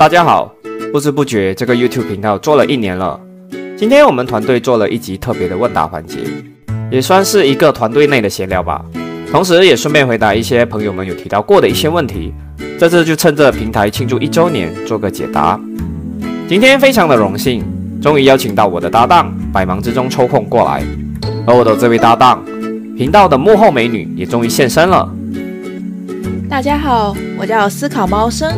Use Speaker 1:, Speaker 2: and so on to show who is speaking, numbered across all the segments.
Speaker 1: 大家好，不知不觉这个 YouTube 频道做了一年了。今天我们团队做了一集特别的问答环节，也算是一个团队内的闲聊吧。同时也顺便回答一些朋友们有提到过的一些问题。这次就趁着平台庆祝一周年，做个解答。今天非常的荣幸，终于邀请到我的搭档，百忙之中抽空过来。而我的这位搭档，频道的幕后美女也终于现身了。
Speaker 2: 大家好，我叫思考猫生，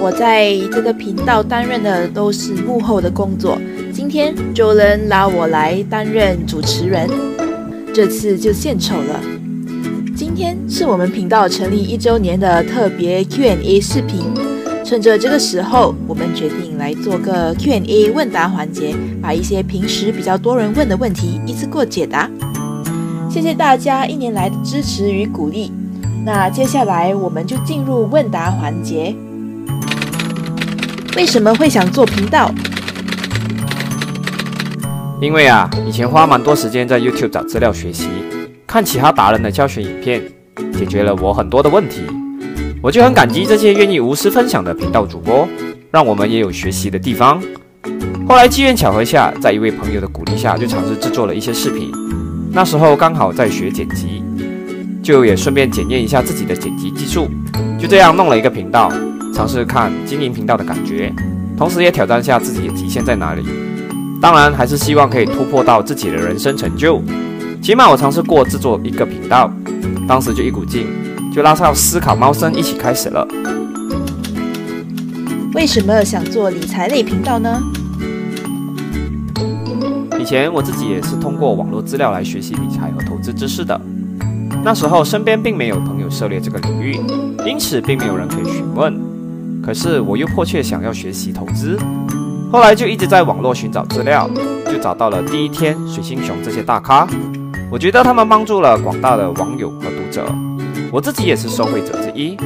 Speaker 2: 我在这个频道担任的都是幕后的工作。今天就能拉我来担任主持人，这次就献丑了。今天是我们频道成立一周年的特别 Q&A 视频，趁着这个时候，我们决定来做个 Q&A 问答环节，把一些平时比较多人问的问题一次过解答。谢谢大家一年来的支持与鼓励。那接下来我们就进入问答环节。为什么会想做频道？
Speaker 1: 因为啊，以前花蛮多时间在 YouTube 找资料学习，看其他达人的教学影片，解决了我很多的问题。我就很感激这些愿意无私分享的频道主播，让我们也有学习的地方。后来机缘巧合下，在一位朋友的鼓励下，就尝试制作了一些视频。那时候刚好在学剪辑。就也顺便检验一下自己的剪辑技术，就这样弄了一个频道，尝试看经营频道的感觉，同时也挑战下自己的极限在哪里。当然，还是希望可以突破到自己的人生成就。起码我尝试过制作一个频道，当时就一股劲，就拉上思考猫生一起开始了。
Speaker 2: 为什么想做理财类频道呢？
Speaker 1: 以前我自己也是通过网络资料来学习理财和投资知识的。那时候身边并没有朋友涉猎这个领域，因此并没有人可以询问。可是我又迫切想要学习投资，后来就一直在网络寻找资料，就找到了第一天、水星熊这些大咖。我觉得他们帮助了广大的网友和读者，我自己也是受惠者之一。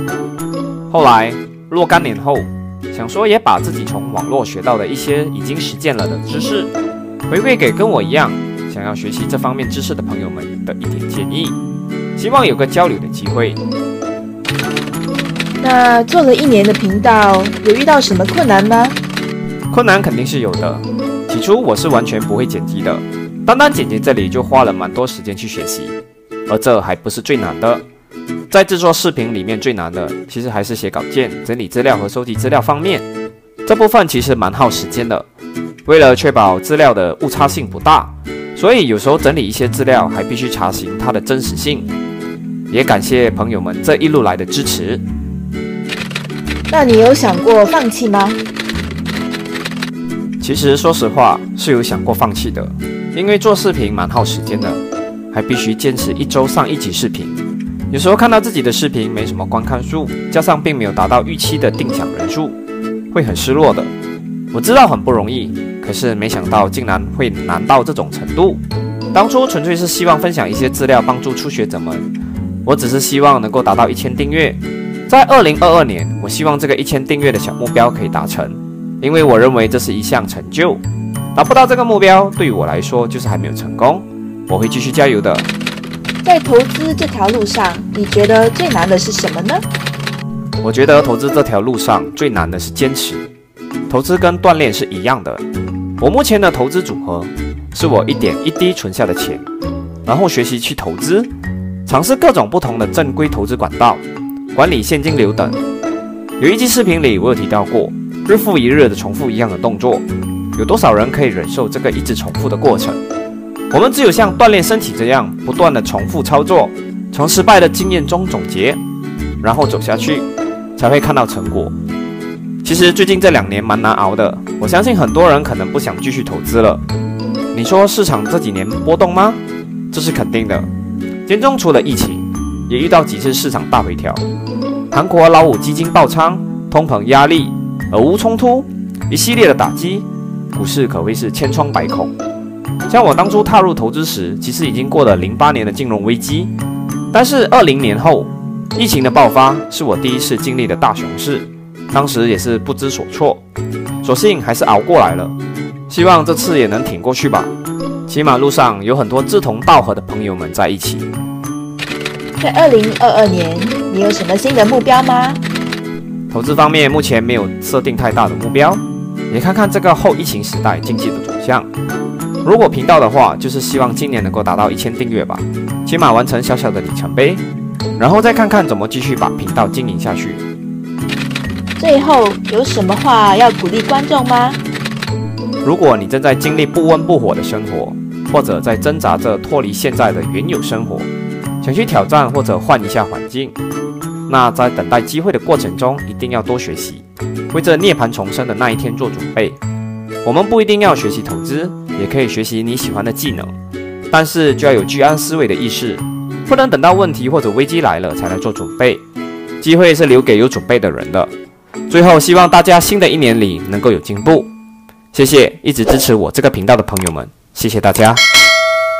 Speaker 1: 后来若干年后，想说也把自己从网络学到的一些已经实践了的知识，回馈给跟我一样想要学习这方面知识的朋友们的一点建议。希望有个交流的机会。
Speaker 2: 那做了一年的频道，有遇到什么困难吗？
Speaker 1: 困难肯定是有的。起初我是完全不会剪辑的，单单剪辑这里就花了蛮多时间去学习。而这还不是最难的，在制作视频里面最难的，其实还是写稿件、整理资料和收集资料方面。这部分其实蛮耗时间的。为了确保资料的误差性不大，所以有时候整理一些资料还必须查询它的真实性。也感谢朋友们这一路来的支持。
Speaker 2: 那你有想过放弃吗？
Speaker 1: 其实说实话是有想过放弃的，因为做视频蛮耗时间的，还必须坚持一周上一集视频。有时候看到自己的视频没什么观看数，加上并没有达到预期的定享人数，会很失落的。我知道很不容易，可是没想到竟然会难到这种程度。当初纯粹是希望分享一些资料，帮助初学者们。我只是希望能够达到一千订阅，在二零二二年，我希望这个一千订阅的小目标可以达成，因为我认为这是一项成就。达不到这个目标，对于我来说就是还没有成功。我会继续加油的。
Speaker 2: 在投资这条路上，你觉得最难的是什么呢？
Speaker 1: 我觉得投资这条路上最难的是坚持。投资跟锻炼是一样的。我目前的投资组合是我一点一滴存下的钱，然后学习去投资。尝试各种不同的正规投资管道，管理现金流等。有一期视频里，我有提到过，日复一日的重复一样的动作，有多少人可以忍受这个一直重复的过程？我们只有像锻炼身体这样，不断的重复操作，从失败的经验中总结，然后走下去，才会看到成果。其实最近这两年蛮难熬的，我相信很多人可能不想继续投资了。你说市场这几年波动吗？这是肯定的。年中除了疫情，也遇到几次市场大回调，韩国老五基金爆仓，通膨压力，俄乌冲突，一系列的打击，股市可谓是千疮百孔。像我当初踏入投资时，其实已经过了零八年的金融危机，但是二零年后，疫情的爆发是我第一次经历的大熊市，当时也是不知所措，所幸还是熬过来了，希望这次也能挺过去吧。起码路上有很多志同道合的朋友们在一起。
Speaker 2: 在二零二二年，你有什么新的目标吗？
Speaker 1: 投资方面目前没有设定太大的目标，也看看这个后疫情时代经济的走向。如果频道的话，就是希望今年能够达到一千订阅吧，起码完成小小的里程碑，然后再看看怎么继续把频道经营下去。
Speaker 2: 最后有什么话要鼓励观众吗？
Speaker 1: 如果你正在经历不温不火的生活，或者在挣扎着脱离现在的原有生活，想去挑战或者换一下环境，那在等待机会的过程中，一定要多学习，为这涅槃重生的那一天做准备。我们不一定要学习投资，也可以学习你喜欢的技能，但是就要有居安思危的意识，不能等到问题或者危机来了才来做准备。机会是留给有准备的人的。最后，希望大家新的一年里能够有进步。谢谢一直支持我这个频道的朋友们，谢谢大家。